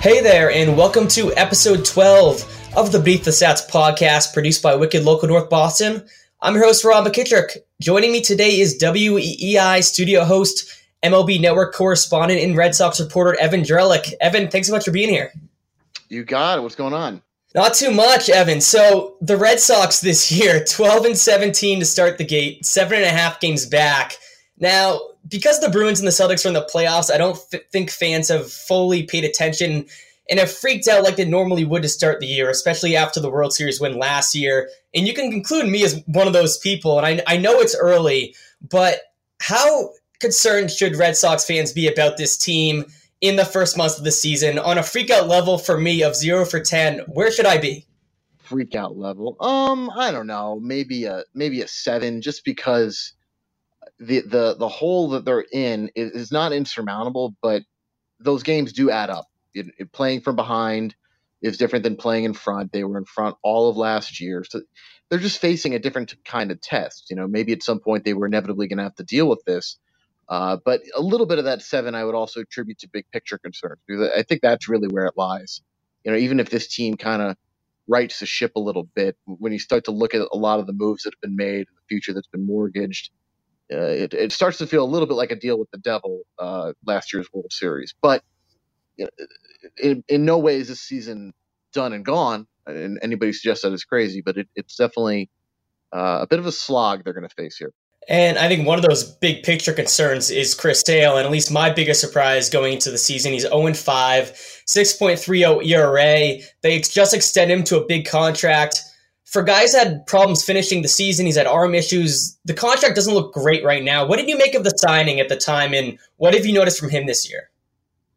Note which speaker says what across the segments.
Speaker 1: Hey there, and welcome to episode 12 of the Beneath the Stats podcast produced by Wicked Local North Boston. I'm your host, Rob McKittrick. Joining me today is WEEI studio host, MLB Network correspondent, and Red Sox reporter Evan Drellich. Evan, thanks so much for being here.
Speaker 2: You got it. What's going on?
Speaker 1: Not too much, Evan. So the Red Sox this year, 12 and 17 to start the gate, seven and a half games back. Now, because the Bruins and the Celtics are in the playoffs, I don't f- think fans have fully paid attention and have freaked out like they normally would to start the year, especially after the World Series win last year. And you can conclude me as one of those people. And I, I know it's early, but how concerned should Red Sox fans be about this team in the first months of the season? On a freak out level for me of zero for 10, where should I be?
Speaker 2: Freak out level? Um, I don't know. Maybe a maybe a seven, just because the the the hole that they're in is, is not insurmountable, but those games do add up. It, it, playing from behind is different than playing in front. They were in front all of last year, so they're just facing a different kind of test. You know, maybe at some point they were inevitably going to have to deal with this. Uh, but a little bit of that seven, I would also attribute to big picture concerns because I think that's really where it lies. You know, even if this team kind of rights the ship a little bit, when you start to look at a lot of the moves that have been made, the future that's been mortgaged, uh, it, it, starts to feel a little bit like a deal with the devil uh, last year's World Series. But in, in no way is this season done and gone. And anybody suggests that is crazy, but it, it's definitely uh, a bit of a slog they're going to face here.
Speaker 1: And I think one of those big picture concerns is Chris Sale. And at least my biggest surprise going into the season, he's 0 5, 6.30 ERA. They just extended him to a big contract for guys that had problems finishing the season, he's had arm issues. The contract doesn't look great right now. What did you make of the signing at the time, and what have you noticed from him this year?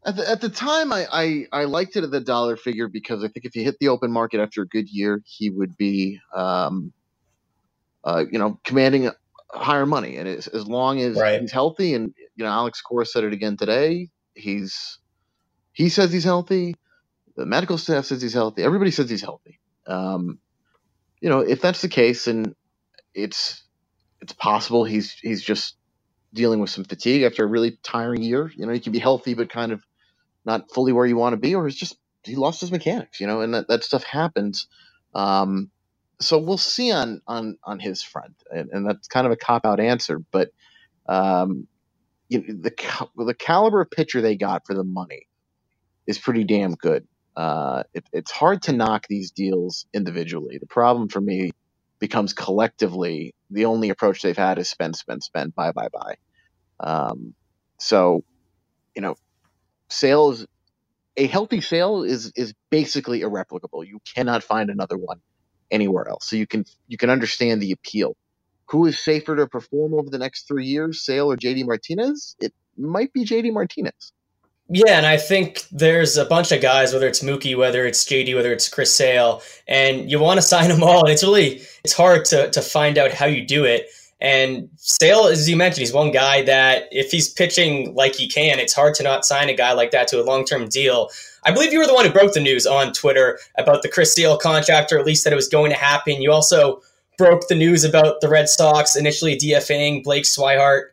Speaker 2: At the, at the time, I, I, I liked it at the dollar figure because I think if he hit the open market after a good year, he would be, um, uh, you know, commanding higher money. And as, as long as right. he's healthy, and you know, Alex Cora said it again today. He's he says he's healthy. The medical staff says he's healthy. Everybody says he's healthy. Um, you know, if that's the case, and it's it's possible he's he's just dealing with some fatigue after a really tiring year. You know, he can be healthy but kind of not fully where you want to be, or he's just he lost his mechanics. You know, and that, that stuff happens. Um, so we'll see on on on his front, and, and that's kind of a cop out answer, but um, you know, the the caliber of pitcher they got for the money is pretty damn good uh, it, it's hard to knock these deals individually. The problem for me becomes collectively the only approach they've had is spend, spend, spend, buy, buy, buy. Um, so, you know, Sale's, a healthy Sale is is basically irreplicable. You cannot find another one anywhere else. So you can you can understand the appeal. Who is safer to perform over the next three years, Sale or JD Martinez? It might be JD Martinez.
Speaker 1: Yeah, and I think there's a bunch of guys, whether it's Mookie, whether it's JD, whether it's Chris Sale, and you want to sign them all. It's really it's hard to to find out how you do it. And Sale, as you mentioned, he's one guy that if he's pitching like he can, it's hard to not sign a guy like that to a long term deal. I believe you were the one who broke the news on Twitter about the Chris Sale contract, or at least that it was going to happen. You also broke the news about the Red Sox initially DFAing Blake Swihart.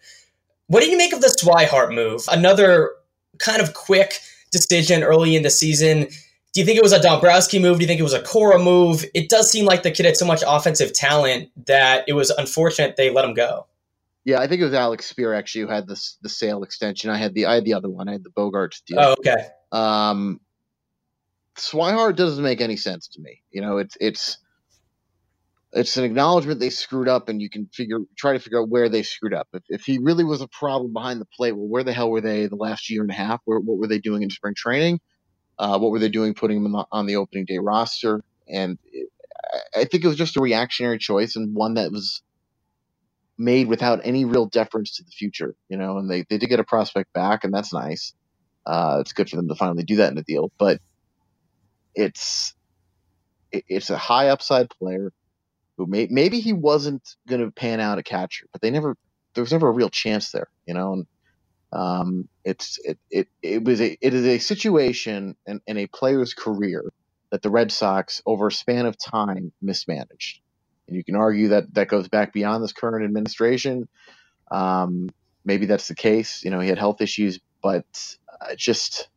Speaker 1: What did you make of the Swihart move? Another kind of quick decision early in the season. Do you think it was a Dombrowski move? Do you think it was a Cora move? It does seem like the kid had so much offensive talent that it was unfortunate they let him go.
Speaker 2: Yeah, I think it was Alex Speier actually who had this the Sale extension. I had the I had the other one. I had the Bogaerts deal.
Speaker 1: Oh, okay.
Speaker 2: Um, Swihart doesn't make any sense to me. You know, it's it's it's an acknowledgement they screwed up, and you can figure try to figure out where they screwed up. If, if he really was a problem behind the plate, well, where the hell were they the last year and a half? Where, what were they doing in spring training? Uh, what were they doing putting him on the, on the opening day roster? And it, I think it was just a reactionary choice and one that was made without any real deference to the future, you know. And they, they did get a prospect back, and that's nice. Uh, it's good for them to finally do that in a deal, but it's it, it's a high upside player who may, maybe he wasn't going to pan out a catcher, but they never there was never a real chance there, you know. And um, it's it, it it was a it is a situation in, in a player's career that the Red Sox over a span of time mismanaged. And you can argue that that goes back beyond this current administration. Um, maybe that's the case. You know, he had health issues, but uh, just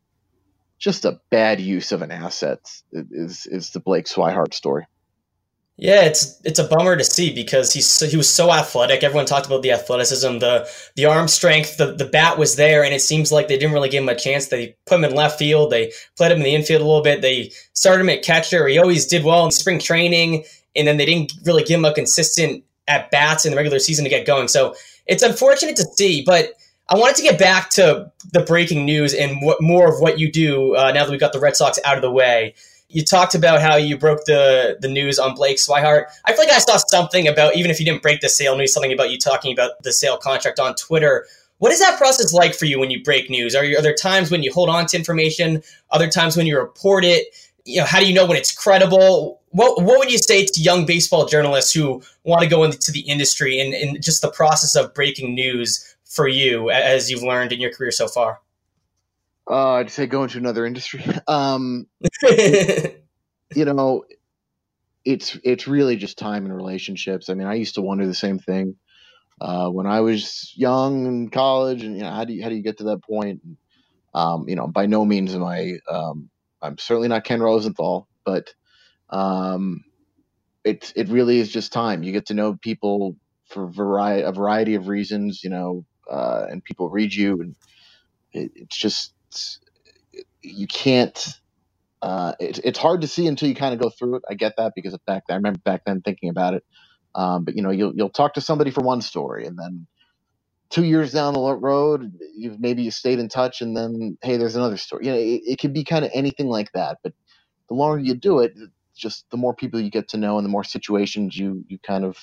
Speaker 2: just a bad use of an asset is is the Blake Swihart story.
Speaker 1: Yeah, it's it's a bummer to see because he's so, he was so athletic. Everyone talked about the athleticism, the the arm strength, the the bat was there, and it seems like they didn't really give him a chance. They put him in left field, they played him in the infield a little bit. They started him at catcher. He always did well in spring training, and then they didn't really give him a consistent at bats in the regular season to get going. So it's unfortunate to see, but I wanted to get back to the breaking news and what more of what you do uh, now that we got the Red Sox out of the way. You talked about how you broke the the news on Blake Swihart. I feel like I saw something about even if you didn't break the Sale news, something about you talking about the Sale contract on Twitter. What is that process like for you when you break news? Are, you, are there times when you hold on to information? Other times when you report it? You know, how do you know when it's credible? What what would you say to young baseball journalists who want to go into the industry and, and just the process of breaking news for you as you've learned in your career so far?
Speaker 2: Uh, I'd say go into another industry. Um, you know, it's it's really just time and relationships. I mean, I used to wonder the same thing uh, when I was young in college, and you know, how do you how do you get to that point? Um, you know, by no means am I. Um, I'm certainly not Ken Rosenthal, but um, it it really is just time. You get to know people for variety a variety of reasons. You know, uh, and people read you, and it, it's just you can't. Uh, it, it's hard to see until you kind of go through it. I get that because of back then, I remember back then thinking about it. Um, but you know, you'll you'll talk to somebody for one story, and then two years down the road, you maybe you stayed in touch, and then hey, there's another story. You know, it, it could be kind of anything like that. But the longer you do it, just the more people you get to know, and the more situations you you kind of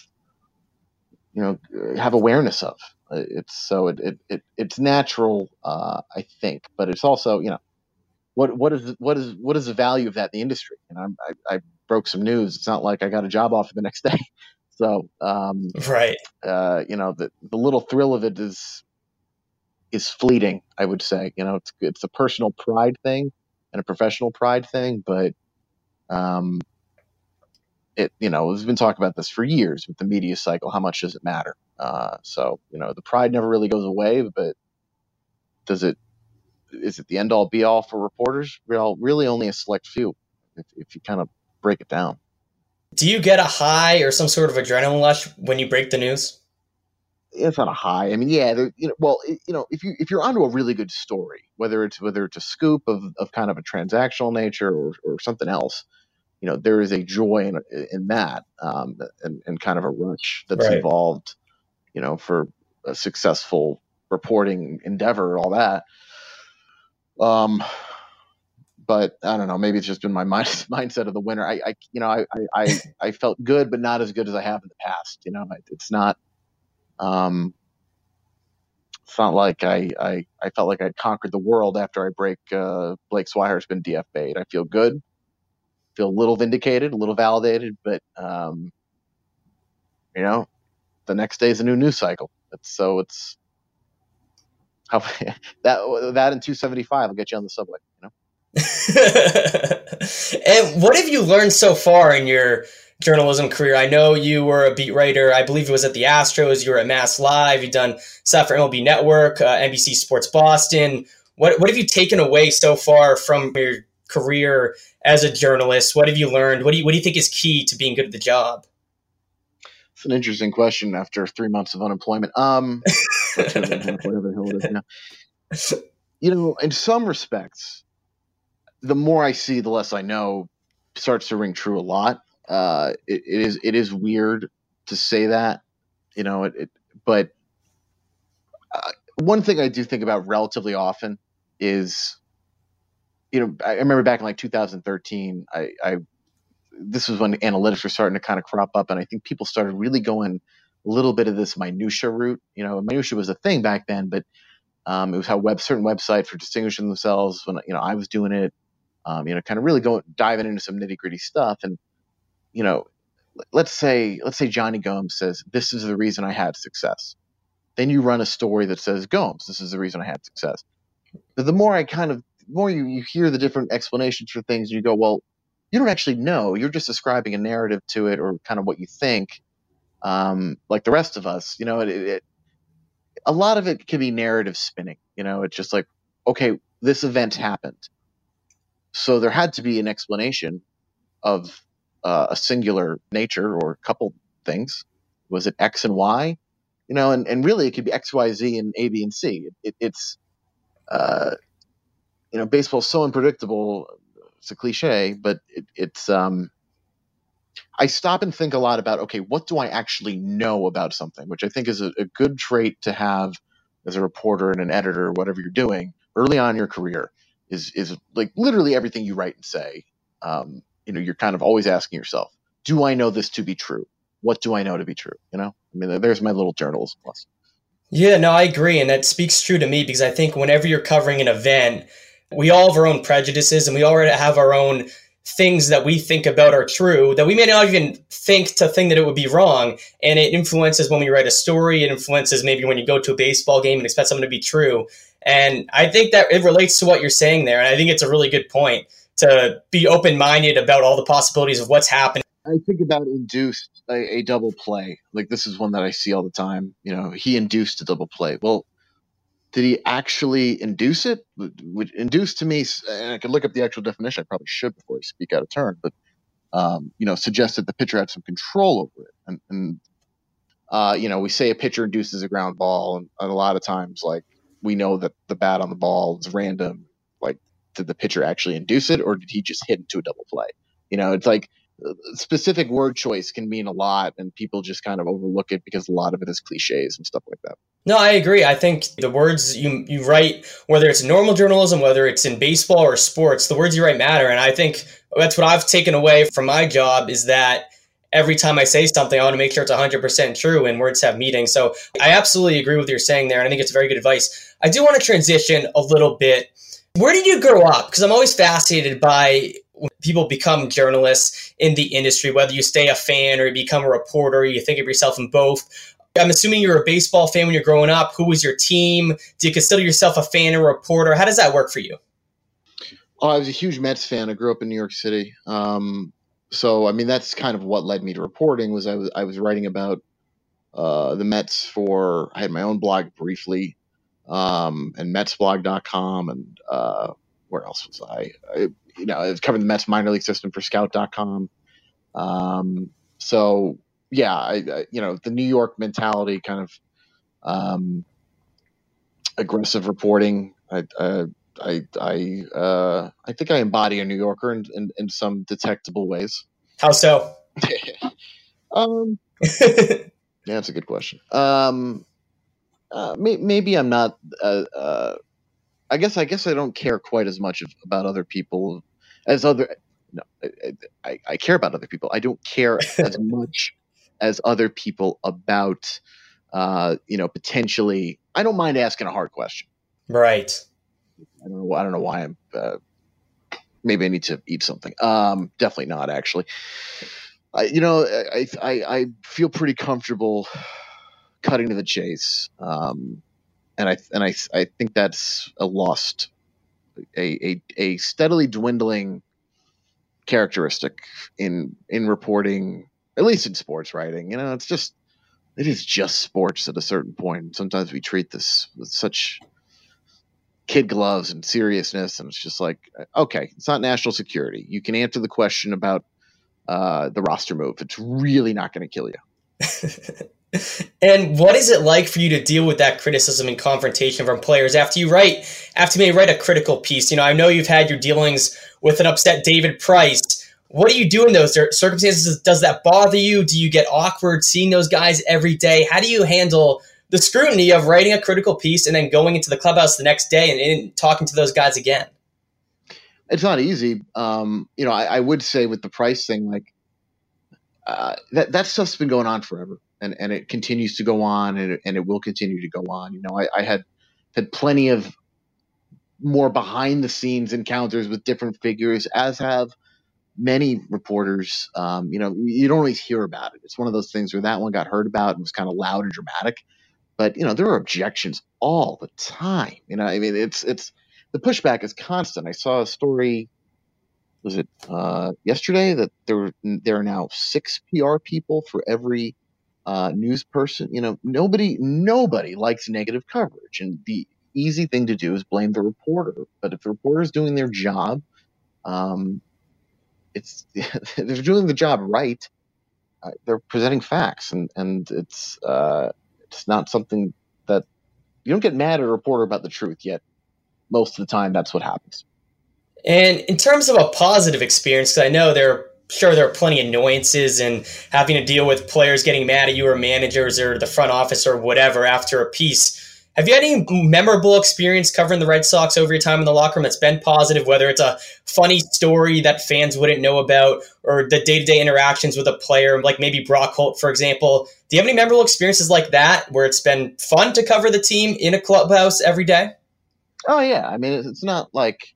Speaker 2: you know have awareness of. Uh, it's so it, it, it it's natural, uh, I think, but it's also you know what what is what is what is the value of that in the industry? And I'm, I, I broke some news. It's not like I got a job offer the next day. So um,
Speaker 1: right,
Speaker 2: uh, you know the the little thrill of it is is fleeting. I would say you know it's it's a personal pride thing and a professional pride thing, but um, it you know we've been talking about this for years with the media cycle. How much does it matter? Uh, so you know the pride never really goes away, but does it? Is it the end all be all for reporters? Well, really only a select few, if, if you kind of break it down.
Speaker 1: Do you get a high or some sort of adrenaline rush when you break the news?
Speaker 2: It's not a high. I mean, yeah, you know, well, you know, if you if you're onto a really good story, whether it's whether it's a scoop of, of kind of a transactional nature or, or something else, you know, there is a joy in in that, um, and, and kind of a rush that's right. involved you know, for a successful reporting endeavor, all that. Um, but I don't know. Maybe it's just been my mind, mindset of the winner. I, I you know, I, I, I felt good, but not as good as I have in the past. You know, it's not, um, it's not like I, I, I felt like I'd conquered the world after I break uh, Blake Swihart's been DFA'd. I feel good, feel a little vindicated, a little validated, but um, you know, the next day is a new news cycle. It's, so it's how that that in 275 will get you on the subway. You know.
Speaker 1: and what have you learned so far in your journalism career? I know you were a beat writer. I believe it was at the Astros. You were at Mass Live. You've done stuff for MLB Network, uh, NBC Sports Boston. What what have you taken away so far from your career as a journalist? What have you learned? What do you what do you think is key to being good at the job?
Speaker 2: It's an interesting question after three months of unemployment. Um, whatever the hell it is now. You know, in some respects, the more I see, the less I know starts to ring true a lot. Uh, it, it is it is weird to say that, you know, it, it but uh, one thing I do think about relatively often is you know, I remember back in like 2013, I, I this was when analytics were starting to kind of crop up, and I think people started really going a little bit of this minutia route. You know, minutia was a thing back then, but um, it was how web certain websites were distinguishing themselves when you know I was doing it. Um, you know, kind of really going diving into some nitty gritty stuff, and you know, let's say let's say Jonny Gomes says this is the reason I had success. Then you run a story that says Gomes, this is the reason I had success. But the more I kind of the more you, you hear the different explanations for things, you go, well, you don't actually know. You're just describing a narrative to it or kind of what you think. Um, like the rest of us, you know, it, it, a lot of it can be narrative spinning. You know, it's just like, okay, this event happened. So there had to be an explanation of uh, a singular nature or a couple things. Was it X and Y? You know, and, and really it could be X, Y, Z, and A, B, and C. It, it's, uh, you know, baseball's so unpredictable. It's a cliche, but it, it's, um, I stop and think a lot about, okay, what do I actually know about something, which I think is a, a good trait to have as a reporter and an editor, whatever you're doing early on in your career is, is like literally everything you write and say. Um, you know, you're kind of always asking yourself, do I know this to be true? What do I know to be true? You know, I mean, there's my little journalism plus.
Speaker 1: Yeah, no, I agree. And that speaks true to me because I think whenever you're covering an event, we all have our own prejudices and we already have our own things that we think about are true that we may not even think to think that it would be wrong. And it influences when we write a story, it influences maybe when you go to a baseball game and expect something to be true. And I think that it relates to what you're saying there. And I think it's a really good point to be open minded about all the possibilities of what's happening.
Speaker 2: I think about induced a, a, double play. Like this is one that I see all the time. You know, he induced a double play. Well, did he actually induce it? Would induce to me, and I could look up the actual definition. I probably should before I speak out of turn, but um, you know, suggests that the pitcher had some control over it. And, and uh, you know, we say a pitcher induces a ground ball, and, and a lot of times, like we know that the bat on the ball is random. Like, did the pitcher actually induce it, or did he just hit into a double play? You know, it's like specific word choice can mean a lot and people just kind of overlook it because a lot of it is cliches and stuff like that.
Speaker 1: No i agree. I think the words you, you write whether it's normal journalism whether it's in baseball or sports the words you write matter. And i think that's what i've taken away from my job is that every time i say something i want to make sure it's 100% true and words have meaning. So i absolutely agree with what you're saying there and i think it's very good advice. I do want to transition a little bit. Where did you grow up? Because i'm always fascinated by people become journalists in the industry, whether you stay a fan or you become a reporter, you think of yourself in both. I'm assuming you're a baseball fan when you're growing up. Who was your team? Do you consider yourself a fan or a reporter? How does that work for you?
Speaker 2: Oh, I was a huge Mets fan. I grew up in New York City. Um, so, I mean, that's kind of what led me to reporting. Was I was I was writing about uh, the Mets for I had my own blog briefly, um, and MetsBlog.com, and uh, where else was I? I you know, it's covering the Mets minor league system for scout.com. Um, so yeah, I, I, you know, the New York mentality kind of, um, aggressive reporting. I, uh, I, I, uh, I think I embody a New Yorker in, in, in some detectable ways.
Speaker 1: How so?
Speaker 2: um, yeah, that's a good question. Um, uh, may, maybe I'm not, uh, uh, I guess I guess I don't care quite as much about other people as other. No, I, I care about other people. I don't care as much as other people about, uh, you know, potentially. I don't mind asking a hard question.
Speaker 1: Right.
Speaker 2: I don't know. I don't know why I'm. Uh, maybe I need to eat something. Um, definitely not actually. I, you know, I, I, I feel pretty comfortable cutting to the chase. Um, and I and I I think that's a lost a a, a steadily dwindling characteristic in in reporting, at least in sports writing. You know, it's just it is just sports at a certain point. Sometimes we treat this with such kid gloves and seriousness, and it's just like, okay, it's not national security. You can answer the question about uh, the roster move. It's really not going to kill you.
Speaker 1: and what is it like for you to deal with that criticism and confrontation from players after you write after you write a critical piece? You know, I know you've had your dealings with an upset David Price. What do you do in those circumstances? Does that bother you? Do you get awkward seeing those guys every day? How do you handle the scrutiny of writing a critical piece and then going into the clubhouse the next day and, and talking to those guys again?
Speaker 2: it's not easy. Um, you know, I, I, would say with the Price thing, like uh, that that stuff's been going on forever, and and it continues to go on, and it, and it will continue to go on. You know, I, I had had plenty of more behind the scenes encounters with different figures, as have many reporters. Um, you know, you don't always hear about it. It's one of those things where that one got heard about and was kind of loud and dramatic, but you know, there are objections all the time. You know, I mean, it's it's the pushback is constant. I saw a story. Was it uh, yesterday that there there are now six PR people for every uh, news person? You know, nobody nobody likes negative coverage, and the easy thing to do is blame the reporter. But if the reporter is doing their job, um, it's they're doing the job right. Uh, they're presenting facts, and and it's uh, it's not something that you don't get mad at a reporter about the truth yet most of the time that's what happens.
Speaker 1: And in terms of a positive experience, because I know there are sure there are plenty of annoyances and having to deal with players getting mad at you or managers or the front office or whatever after a piece. Have you had any memorable experience covering the Red Sox over your time in the locker room that's been positive, whether it's a funny story that fans wouldn't know about or the day to day interactions with a player, like maybe Brock Holt, for example? Do you have any memorable experiences like that where it's been fun to cover the team in a clubhouse every day?
Speaker 2: Oh yeah, I mean it's not like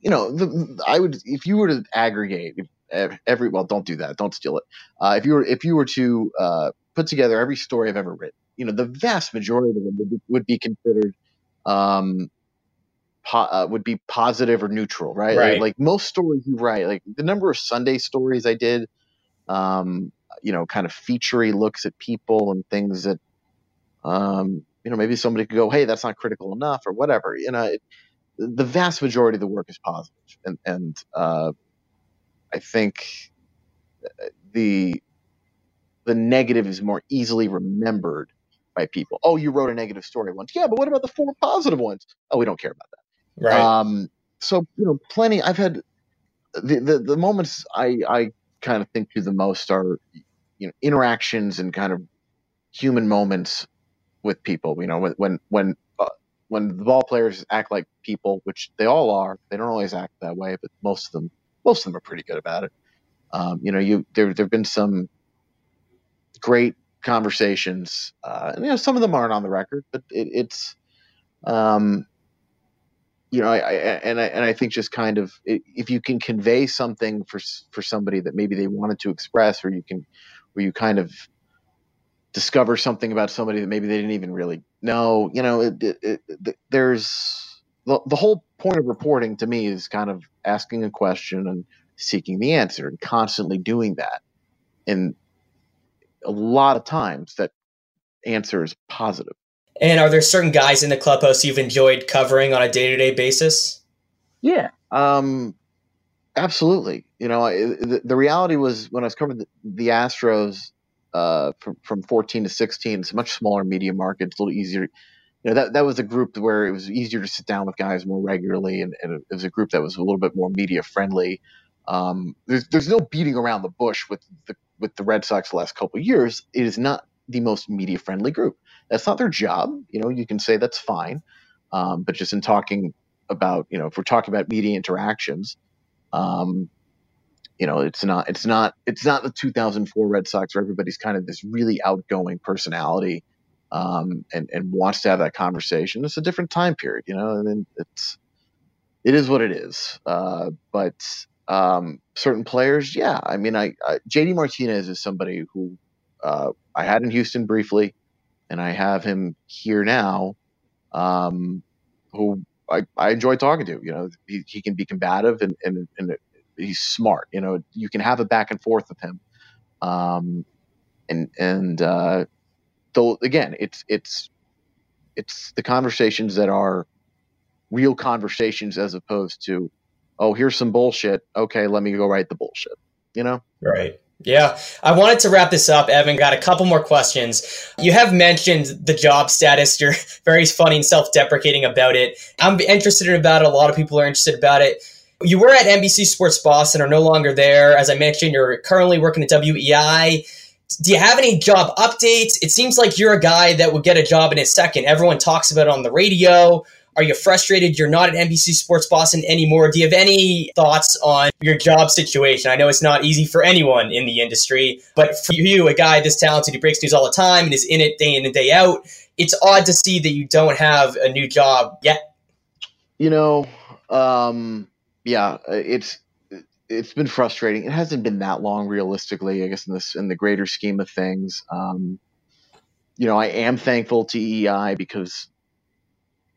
Speaker 2: you know the, I would if you were to aggregate every well don't do that don't steal it uh, if you were if you were to uh, put together every story I've ever written you know the vast majority of them would be, would be considered um, po- uh, would be positive or neutral right,
Speaker 1: right.
Speaker 2: Like, like, most stories you write like the number of Sunday stories I did um, you know kind of featurey looks at people and things that um, you know, maybe somebody could go, "Hey, that's not critical enough," or whatever. You know, it, the vast majority of the work is positive, and and uh, I think uh, the the negative is more easily remembered by people. Oh, you wrote a negative story once, yeah, but what about the four positive ones? Oh, we don't care about that.
Speaker 1: Right.
Speaker 2: Um, so you know, plenty. I've had the the, the moments I I kind of think to the most are you know interactions and kind of human moments with people. You know, when when when uh, when the ball players act like people, which they all are, they don't always act that way, but most of them most of them are pretty good about it. Um, you know, you there there've been some great conversations, uh, and you know some of them aren't on the record, but it, it's. Um, you know, I, I, and I and I think just kind of if you can convey something for for somebody that maybe they wanted to express, or you can, where you kind of discover something about somebody that maybe they didn't even really know. You know, it, it, it, there's the, the whole point of reporting to me is kind of asking a question and seeking the answer and constantly doing that. And a lot of times that answer is positive.
Speaker 1: And are there certain guys in the clubhouse you've enjoyed covering on a day to day basis?
Speaker 2: Yeah, um, absolutely. You know, the, the, reality was when I was covering the, the Astros, uh, from, from 14 to 16. It's a much smaller media market. It's a little easier. You know, that, that was a group where it was easier to sit down with guys more regularly, and, and it was a group that was a little bit more media friendly. Um, there's, there's no beating around the bush with the with the Red Sox the last couple years. It is not the most media friendly group. That's not their job. You know, you can say that's fine, um, but just in talking about, you know, if we're talking about media interactions, um, you know, it's not it's not it's not the 2004 Red Sox where everybody's kind of this really outgoing personality um, and and wants to have that conversation. It's a different time period, you know, and it's it is what it is. Uh, but um, certain players, yeah, I mean, I, I JD Martinez is somebody who uh, I had in Houston briefly, and I have him here now. Um, who I, I enjoy talking to. You know, he, he can be combative and, and, and he's smart. You know, you can have a back and forth with him. Um, and and uh, though again, it's it's it's the conversations that are real conversations as opposed to, oh, here's some bullshit. Okay, let me go write the bullshit. You know,
Speaker 1: right. Yeah, I wanted to wrap this up, Evan. Got a couple more questions. You have mentioned the job status. You're very funny and self deprecating about it. I'm interested about it. A lot of people are interested about it. You were at NBC Sports Boston, are no longer there. As I mentioned, you're currently working at WEEI. Do you have any job updates? It seems like you're a guy that would get a job in a second. Everyone talks about it on the radio. Are you frustrated you're not at NBC Sports Boston anymore? Do you have any thoughts on your job situation? I know it's not easy for anyone in the industry, but for you, a guy this talented who breaks news all the time and is in it day in and day out, it's odd to see that you don't have a new job yet.
Speaker 2: You know, um, yeah, it's it's been frustrating. It hasn't been that long, realistically. I guess in this in the greater scheme of things, um, you know, I am thankful to EI because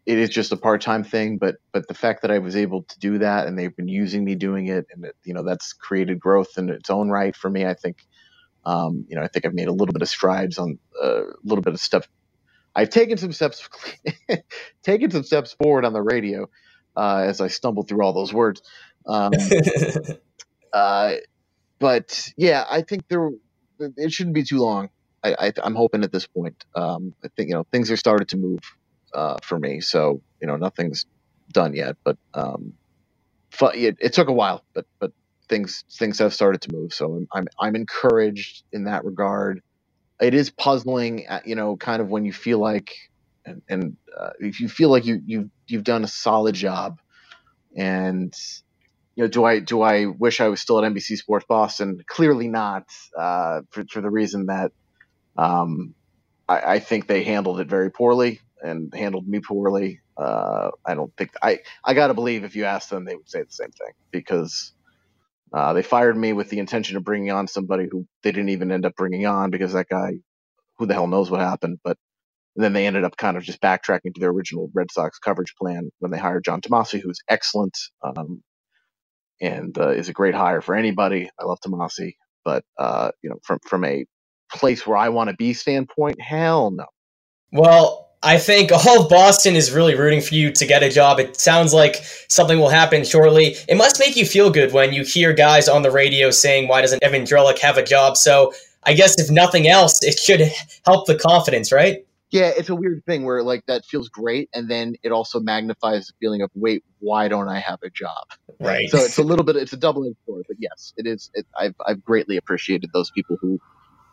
Speaker 2: it is just a part time thing. But but the fact that I was able to do that and they've been using me doing it, and it, you know, that's created growth in its own right for me. I think, um, you know, I think I've made a little bit of strides on uh, a little bit of stuff. I've taken some steps, taken some steps forward on the radio uh, as I stumble through all those words. Um, uh, but yeah, I think there it shouldn't be too long. I, I am hoping at this point. Um, I think you know things are started to move uh, for me. So you know nothing's done yet, but um, it, it took a while, but but things things have started to move. So I'm I'm, I'm encouraged in that regard. It is puzzling, uh, you know, kind of when you feel like and, and uh, if you feel like you you you've done a solid job and you know, do I do I wish I was still at NBC Sports Boston? Clearly not, uh, for, for the reason that um, I, I, think they handled it very poorly and handled me poorly. Uh, I don't think I I got to believe if you asked them, they would say the same thing because uh, they fired me with the intention of bringing on somebody who they didn't even end up bringing on because that guy, who the hell knows what happened, but. then they ended up kind of just backtracking to their original Red Sox coverage plan when they hired John Tomase, who's excellent. Um, and uh, is a great hire for anybody. I love Tomase, but uh, you know, from from a place where I want to be standpoint, hell no.
Speaker 1: Well, I think all of Boston is really rooting for you to get a job. It sounds like something will happen shortly. It must make you feel good when you hear guys on the radio saying, "Why doesn't Evan Drellich have a job?" So I guess if nothing else, it should help the confidence, right?
Speaker 2: Yeah, it's a weird thing where like that feels great, and then it also magnifies the feeling of wait, why don't I have a job?
Speaker 1: Right.
Speaker 2: So it's a little bit, it's a double edged sword, but yes, it is. It, I've I've greatly appreciated those people who,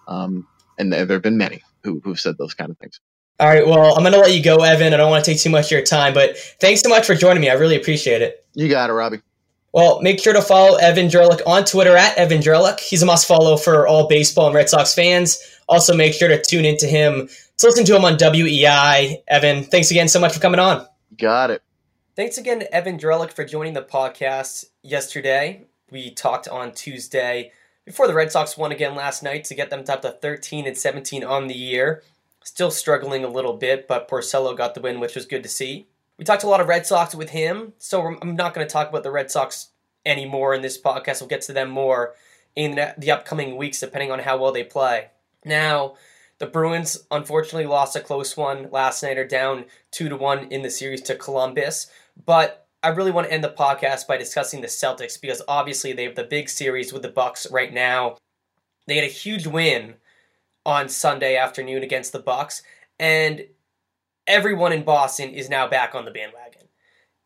Speaker 2: um, and there have been many who who've said those kind of things.
Speaker 1: All right, well, I'm going to let you go, Evan. I don't want to take too much of your time, but thanks so much for joining me. I really appreciate it.
Speaker 2: You got it, Robbie.
Speaker 1: Well, make sure to follow Evan Drellich on Twitter at Evan Drellich. He's a must follow for all baseball and Red Sox fans. Also, make sure to tune into him to listen to him on WEEI. Evan, thanks again so much for coming on.
Speaker 2: Got it.
Speaker 1: Thanks again to Evan Drellich for joining the podcast yesterday. We talked on Tuesday before the Red Sox won again last night to get them up to 13 and 17 on the year. Still struggling a little bit, but Porcello got the win, which was good to see. We talked a lot of Red Sox with him, so I'm not going to talk about the Red Sox anymore in this podcast. We'll get to them more in the upcoming weeks, depending on how well they play. Now, the Bruins unfortunately lost a close one last night, are down two to one in the series to Columbus. But I really want to end the podcast by discussing the Celtics because obviously they have the big series with the Bucks right now. They had a huge win on Sunday afternoon against the Bucks, and everyone in Boston is now back on the bandwagon.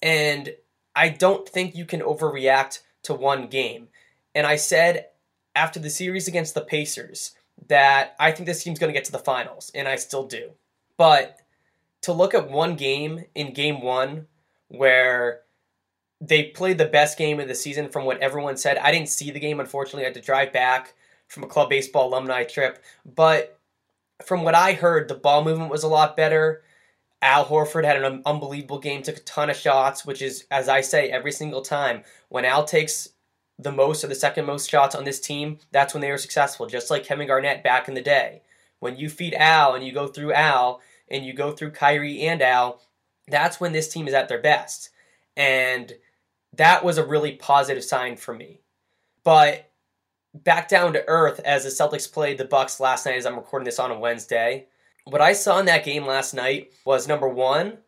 Speaker 1: And I don't think you can overreact to one game. And I said after the series against the Pacers that I think this team's going to get to the finals, and I still do. But to look at one game in game one where they played the best game of the season from what everyone said, I didn't see the game, unfortunately. I had to drive back from a club baseball alumni trip. But from what I heard, the ball movement was a lot better. Al Horford had an unbelievable game, took a ton of shots, which is, as I say every single time, when Al takes the most or the second most shots on this team, that's when they were successful, just like Kevin Garnett back in the day. When you feed Al and you go through Al and you go through Kyrie and Al, that's when this team is at their best. And that was a really positive sign for me. But back down to earth as the Celtics played the Bucks last night as I'm recording this on a Wednesday. What I saw in that game last night was number 1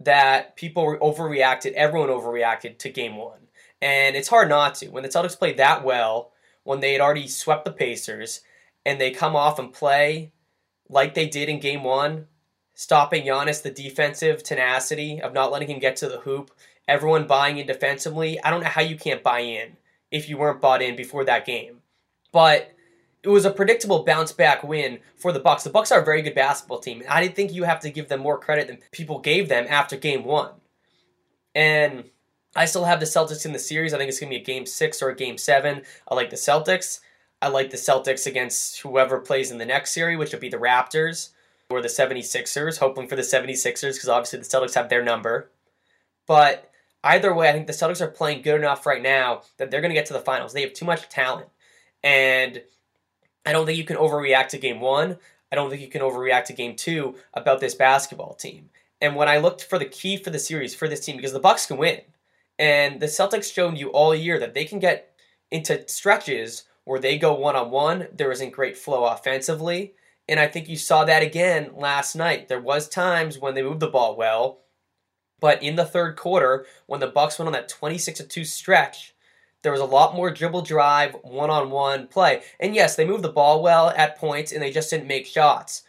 Speaker 1: that people overreacted, everyone overreacted to game 1 and it's hard not to. When the Celtics played that well, when they had already swept the Pacers, and they come off and play like they did in game one, stopping Giannis, the defensive tenacity of not letting him get to the hoop, everyone buying in defensively. I don't know how you can't buy in if you weren't bought in before that game. But it was a predictable bounce back win for the Bucks. The Bucks are a very good basketball team. I didn't think you have to give them more credit than people gave them after game 1. And I still have the Celtics in the series. I think it's going to be a game six or a game seven. I like the Celtics. I like the Celtics against whoever plays in the next series, which would be the Raptors or the 76ers, hoping for the 76ers because obviously the Celtics have their number. But either way, I think the Celtics are playing good enough right now that they're going to get to the finals. They have too much talent. And I don't think you can overreact to game one. I don't think you can overreact to game two about this basketball team. And when I looked for the key for the series for this team, because the Bucks can win, and the Celtics showed you all year that they can get into stretches where they go one on one. There isn't great flow offensively. And I think you saw that again last night. There was times when they moved the ball well, but in the third quarter, when the Bucks went on that 26 2 stretch, there was a lot more dribble drive, one on one play. And yes, they moved the ball well at points and they just didn't make shots.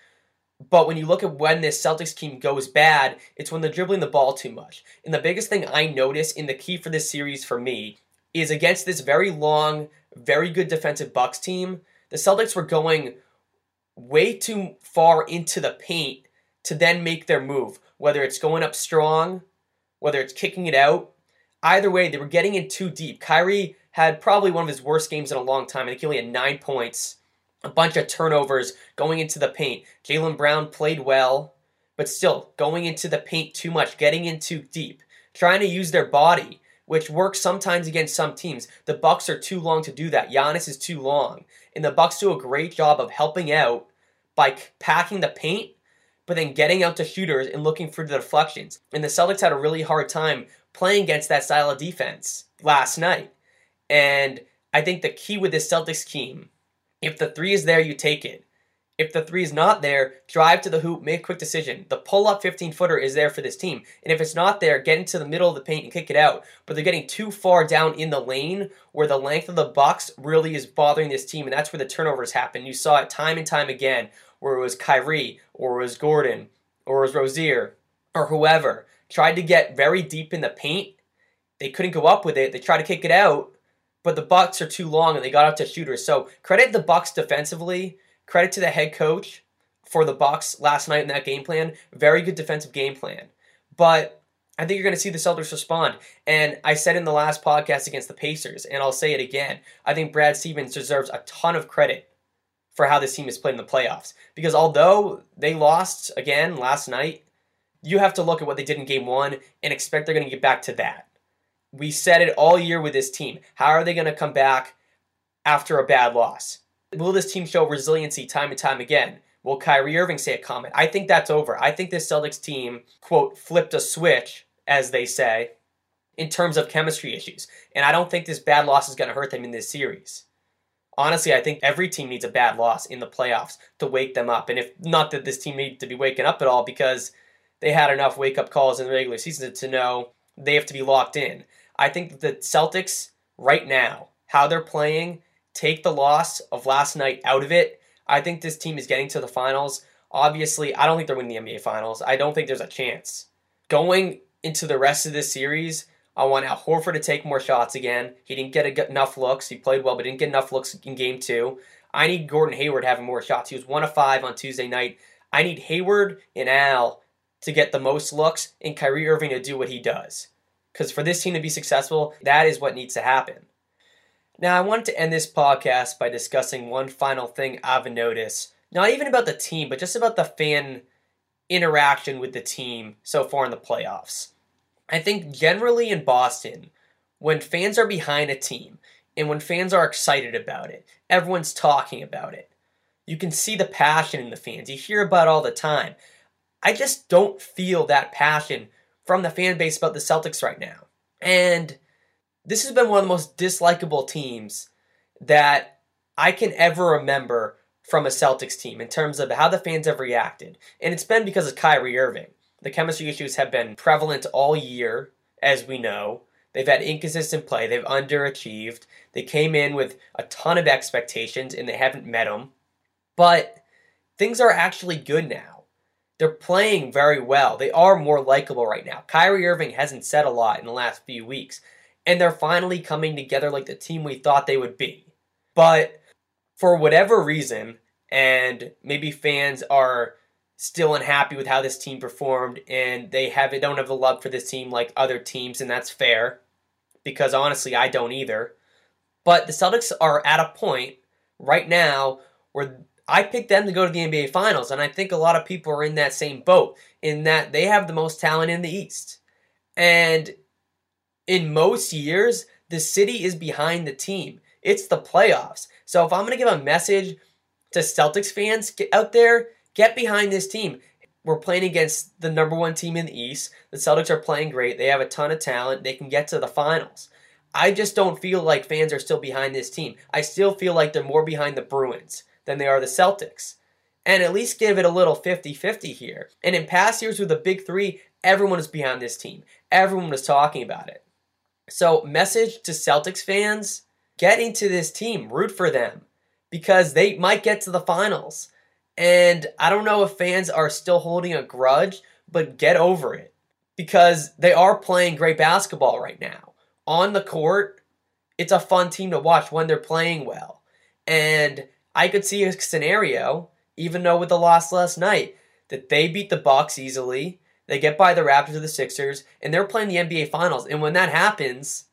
Speaker 1: But when you look at when this Celtics team goes bad, it's when they're dribbling the ball too much. And the biggest thing I notice in the key for this series for me is against this very long, very good defensive Bucks team, the Celtics were going way too far into the paint to then make their move. Whether it's going up strong, whether it's kicking it out, either way, they were getting in too deep. Kyrie had probably one of his worst games in a long time. I think he only had nine points a bunch of turnovers going into the paint. Jaylen Brown played well, but still going into the paint too much, getting in too deep, trying to use their body, which works sometimes against some teams. The Bucks are too long to do that. Giannis is too long, and the Bucks do a great job of helping out by packing the paint, but then getting out to shooters and looking for the deflections. And the Celtics had a really hard time playing against that style of defense last night. And I think the key with this Celtics team if the three is there, you take it. If the three is not there, drive to the hoop, make a quick decision. The pull up 15 footer is there for this team. And if it's not there, get into the middle of the paint and kick it out. But they're getting too far down in the lane where the length of the Bucks really is bothering this team. And that's where the turnovers happen. You saw it time and time again where it was Kyrie or it was Gordon or it was Rozier or whoever tried to get very deep in the paint. They couldn't go up with it. They tried to kick it out but the Bucks are too long and they got out to shooters. So credit the Bucks defensively. Credit to the head coach for the Bucks last night in that game plan. Very good defensive game plan. But I think you're going to see the Celtics respond. And I said in the last podcast against the Pacers, and I'll say it again. I think Brad Stevens deserves a ton of credit for how this team has played in the playoffs. Because although they lost again last night, you have to look at what they did in game one and expect they're going to get back to that we said it all year with this team. How are they going to come back after a bad loss? Will this team show resiliency time and time again? Will Kyrie Irving say a comment? I think that's over. I think this Celtics team, quote, flipped a switch, as they say, in terms of chemistry issues. And I don't think this bad loss is going to hurt them in this series. Honestly, I think every team needs a bad loss in the playoffs to wake them up. And if not that this team needs to be waking up at all because they had enough wake up calls in the regular season to know they have to be locked in. I think the Celtics right now, how they're playing, take the loss of last night out of it. I think this team is getting to the finals. Obviously, I don't think they're winning the NBA finals. I don't think there's a chance. Going into the rest of this series, I want Al Horford to take more shots again. He didn't get enough looks. He played well, but didn't get enough looks in game two. I need Gordon Hayward having more shots. He was one of five on Tuesday night. I need Hayward and Al to get the most looks and Kyrie Irving to do what he does. Because for this team to be successful, that is what needs to happen. Now, I wanted to end this podcast by discussing one final thing I've noticed. Not even about the team, but just about the fan interaction with the team so far in the playoffs. I think generally in Boston, when fans are behind a team and when fans are excited about it, everyone's talking about it. You can see the passion in the fans. You hear about all the time. I just don't feel that passion from the fan base about the Celtics right now. And this has been one of the most dislikable teams that I can ever remember from a Celtics team in terms of how the fans have reacted. And it's been because of Kyrie Irving. The chemistry issues have been prevalent all year, as we know. They've had inconsistent play, they've underachieved. They came in with a ton of expectations and they haven't met them. But things are actually good now. They're playing very well. They are more likable right now. Kyrie Irving hasn't said a lot in the last few weeks, and they're finally coming together like the team we thought they would be. But for whatever reason, and maybe fans are still unhappy with how this team performed and they have don't have the love for this team like other teams and that's fair because honestly I don't either. But the Celtics are at a point right now where I picked them to go to the NBA Finals, and I think a lot of people are in that same boat in that they have the most talent in the East. And in most years, the city is behind the team. It's the playoffs. So if I'm going to give a message to Celtics fans get out there, get behind this team. We're playing against the number one team in the East. The Celtics are playing great. They have a ton of talent. They can get to the finals. I just don't feel like fans are still behind this team. I still feel like they're more behind the Bruins than they are the Celtics. And at least give it a little 50 50 here. And in past years with the big three, everyone is behind this team. Everyone was talking about it. So, message to Celtics fans get into this team, root for them because they might get to the finals. And I don't know if fans are still holding a grudge, but get over it because they are playing great basketball right now. On the court, it's a fun team to watch when they're playing well. And I could see a scenario, even though with the loss last night, that they beat the Bucks easily, they get by the Raptors or the Sixers, and they're playing the NBA Finals. And when that happens,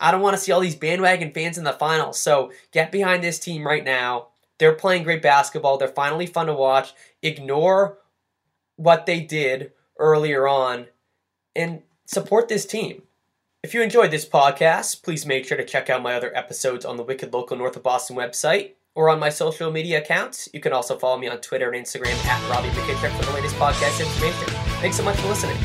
Speaker 1: I don't want to see all these bandwagon fans in the finals. So get behind this team right now. They're playing great basketball. They're finally fun to watch. Ignore what they did earlier on and support this team. If you enjoyed this podcast, please make sure to check out my other episodes on the Wicked Local North of Boston website or on my social media accounts. You can also follow me on Twitter and Instagram at Robby McKittrick for the latest podcast information. Thanks so much for listening.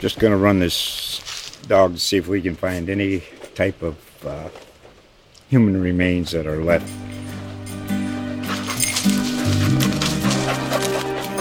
Speaker 3: Just going to run this dog to see if we can find any type of uh, human remains that are left.